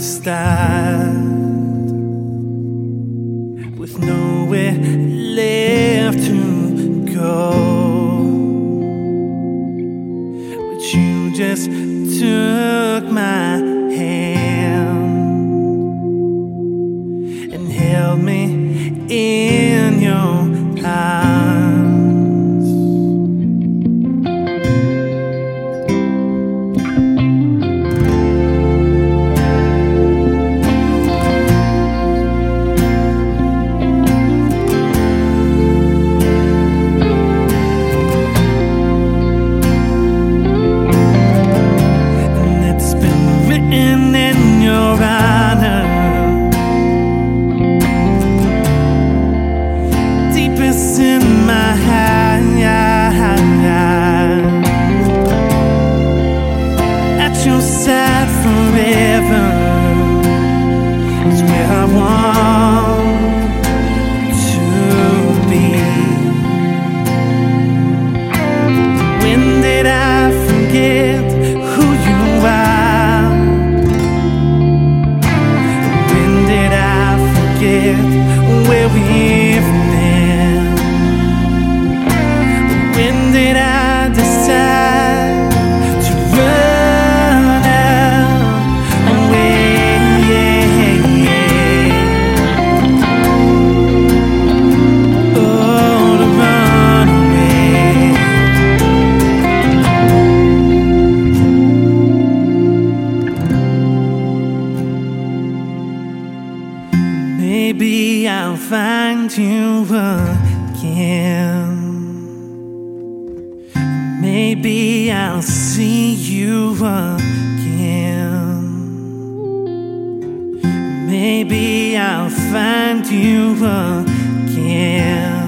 start with nowhere left to go. But you just took my hand and held me in where we've been? When did I Maybe I'll find you again. Maybe I'll see you again. Maybe I'll find you again.